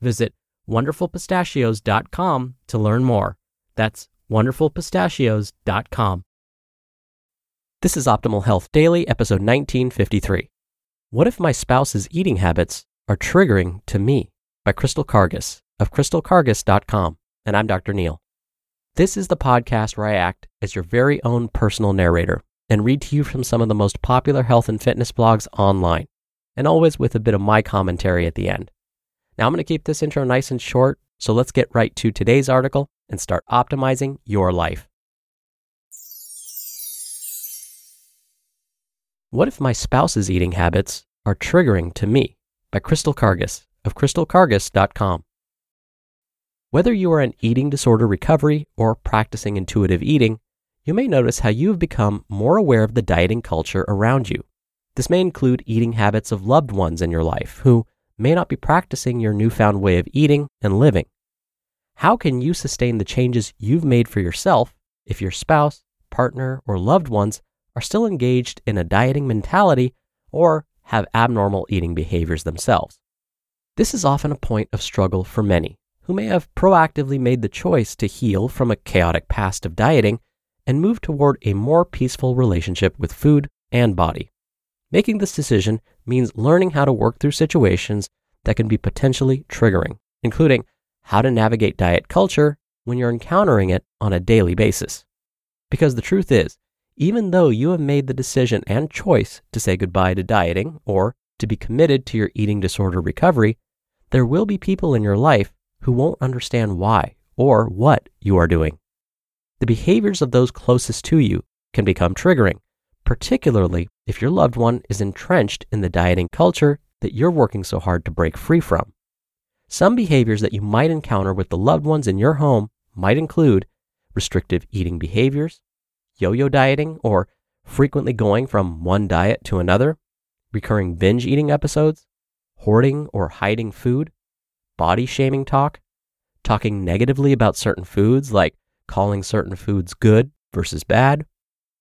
Visit wonderfulpistachios.com to learn more. That's wonderfulpistachios.com. This is Optimal Health Daily, episode 1953. What if my spouse's eating habits are triggering to me? By Crystal Karges of crystalkarges.com. And I'm Dr. Neal. This is the podcast where I act as your very own personal narrator and read to you from some of the most popular health and fitness blogs online, and always with a bit of my commentary at the end. Now, I'm going to keep this intro nice and short, so let's get right to today's article and start optimizing your life. What if my spouse's eating habits are triggering to me? By Crystal Karges of crystalkarges.com. Whether you are in eating disorder recovery or practicing intuitive eating, you may notice how you have become more aware of the dieting culture around you. This may include eating habits of loved ones in your life who may not be practicing your newfound way of eating and living. How can you sustain the changes you've made for yourself if your spouse, partner, or loved ones are still engaged in a dieting mentality or have abnormal eating behaviors themselves? This is often a point of struggle for many who may have proactively made the choice to heal from a chaotic past of dieting and move toward a more peaceful relationship with food and body. Making this decision means learning how to work through situations that can be potentially triggering, including how to navigate diet culture when you're encountering it on a daily basis. Because the truth is, even though you have made the decision and choice to say goodbye to dieting or to be committed to your eating disorder recovery, there will be people in your life who won't understand why or what you are doing. The behaviors of those closest to you can become triggering, particularly if your loved one is entrenched in the dieting culture that you're working so hard to break free from. Some behaviors that you might encounter with the loved ones in your home might include restrictive eating behaviors, yo yo dieting, or frequently going from one diet to another, recurring binge eating episodes, hoarding or hiding food, body shaming talk, talking negatively about certain foods, like calling certain foods good versus bad,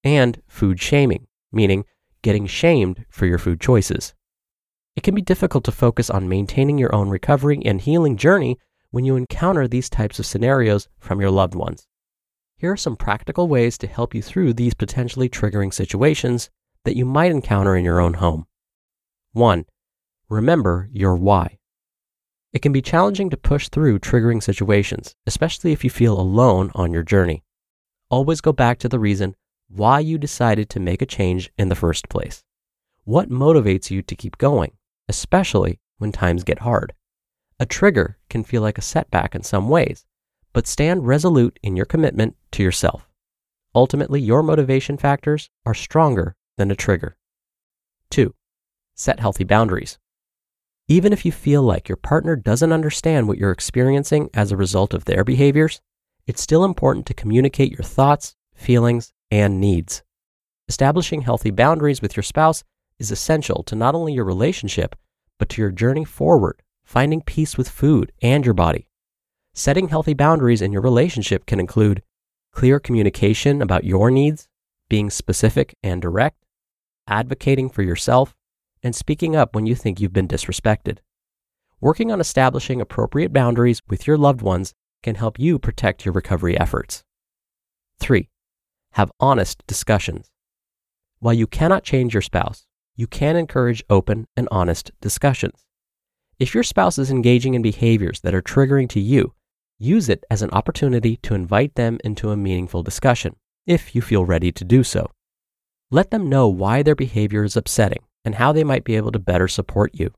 and food shaming, meaning getting shamed for your food choices. It can be difficult to focus on maintaining your own recovery and healing journey when you encounter these types of scenarios from your loved ones. Here are some practical ways to help you through these potentially triggering situations that you might encounter in your own home. 1. Remember your why. It can be challenging to push through triggering situations, especially if you feel alone on your journey. Always go back to the reason why you decided to make a change in the first place. What motivates you to keep going, especially when times get hard? A trigger can feel like a setback in some ways, but stand resolute in your commitment to yourself. Ultimately, your motivation factors are stronger than a trigger. 2. Set healthy boundaries. Even if you feel like your partner doesn't understand what you're experiencing as a result of their behaviors, it's still important to communicate your thoughts, feelings, and needs. Establishing healthy boundaries with your spouse is essential to not only your relationship, but to your journey forward, finding peace with food and your body. Setting healthy boundaries in your relationship can include clear communication about your needs, being specific and direct, advocating for yourself, and speaking up when you think you've been disrespected. Working on establishing appropriate boundaries with your loved ones can help you protect your recovery efforts. 3. Have honest discussions. While you cannot change your spouse, you can encourage open and honest discussions. If your spouse is engaging in behaviors that are triggering to you, use it as an opportunity to invite them into a meaningful discussion, if you feel ready to do so. Let them know why their behavior is upsetting and how they might be able to better support you.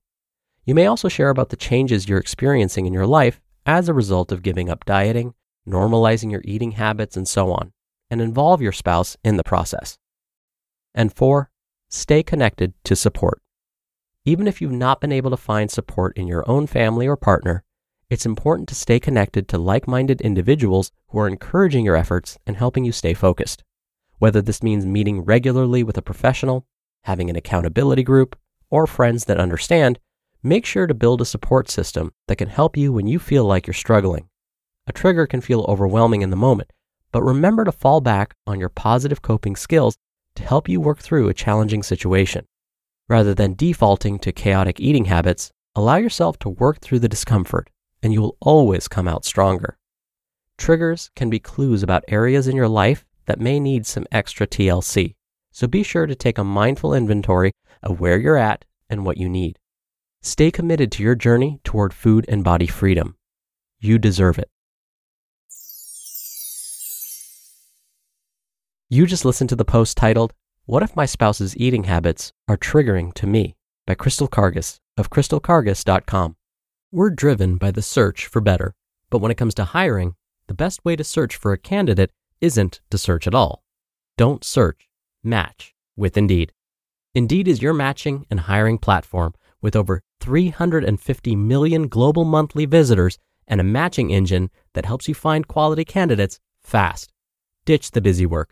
You may also share about the changes you're experiencing in your life as a result of giving up dieting, normalizing your eating habits, and so on, and involve your spouse in the process. And four, stay connected to support. Even if you've not been able to find support in your own family or partner, it's important to stay connected to like minded individuals who are encouraging your efforts and helping you stay focused. Whether this means meeting regularly with a professional, having an accountability group, or friends that understand, make sure to build a support system that can help you when you feel like you're struggling. A trigger can feel overwhelming in the moment, but remember to fall back on your positive coping skills to help you work through a challenging situation. Rather than defaulting to chaotic eating habits, allow yourself to work through the discomfort, and you will always come out stronger. Triggers can be clues about areas in your life that may need some extra TLC, so be sure to take a mindful inventory of where you're at and what you need. Stay committed to your journey toward food and body freedom. You deserve it. You just listened to the post titled, What If My Spouse's Eating Habits Are Triggering to Me by Crystal Karges of crystalkarges.com. We're driven by the search for better, but when it comes to hiring, the best way to search for a candidate isn't to search at all. Don't search, match with Indeed. Indeed is your matching and hiring platform with over 350 million global monthly visitors and a matching engine that helps you find quality candidates fast. Ditch the busy work.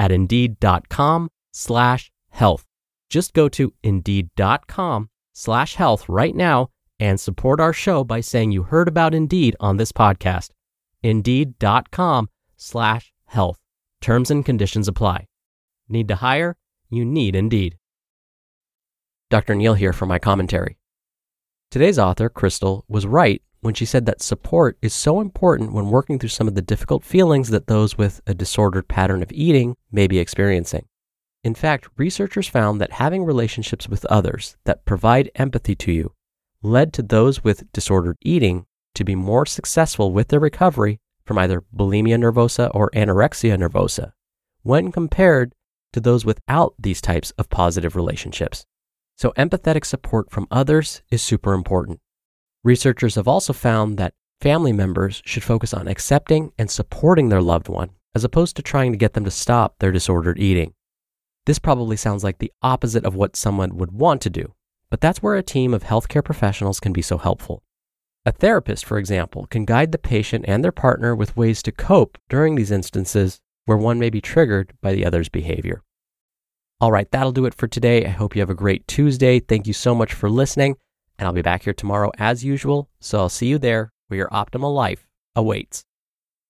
at indeed.com slash health. Just go to indeed.com slash health right now and support our show by saying you heard about Indeed on this podcast. Indeed.com slash health. Terms and conditions apply. Need to hire? You need Indeed. Dr. Neal here for my commentary. Today's author, Crystal, was right when she said that support is so important when working through some of the difficult feelings that those with a disordered pattern of eating may be experiencing. In fact, researchers found that having relationships with others that provide empathy to you led to those with disordered eating to be more successful with their recovery from either bulimia nervosa or anorexia nervosa when compared to those without these types of positive relationships. So, empathetic support from others is super important. Researchers have also found that family members should focus on accepting and supporting their loved one as opposed to trying to get them to stop their disordered eating. This probably sounds like the opposite of what someone would want to do, but that's where a team of healthcare professionals can be so helpful. A therapist, for example, can guide the patient and their partner with ways to cope during these instances where one may be triggered by the other's behavior. All right, that'll do it for today. I hope you have a great Tuesday. Thank you so much for listening, and I'll be back here tomorrow as usual. So I'll see you there where your optimal life awaits.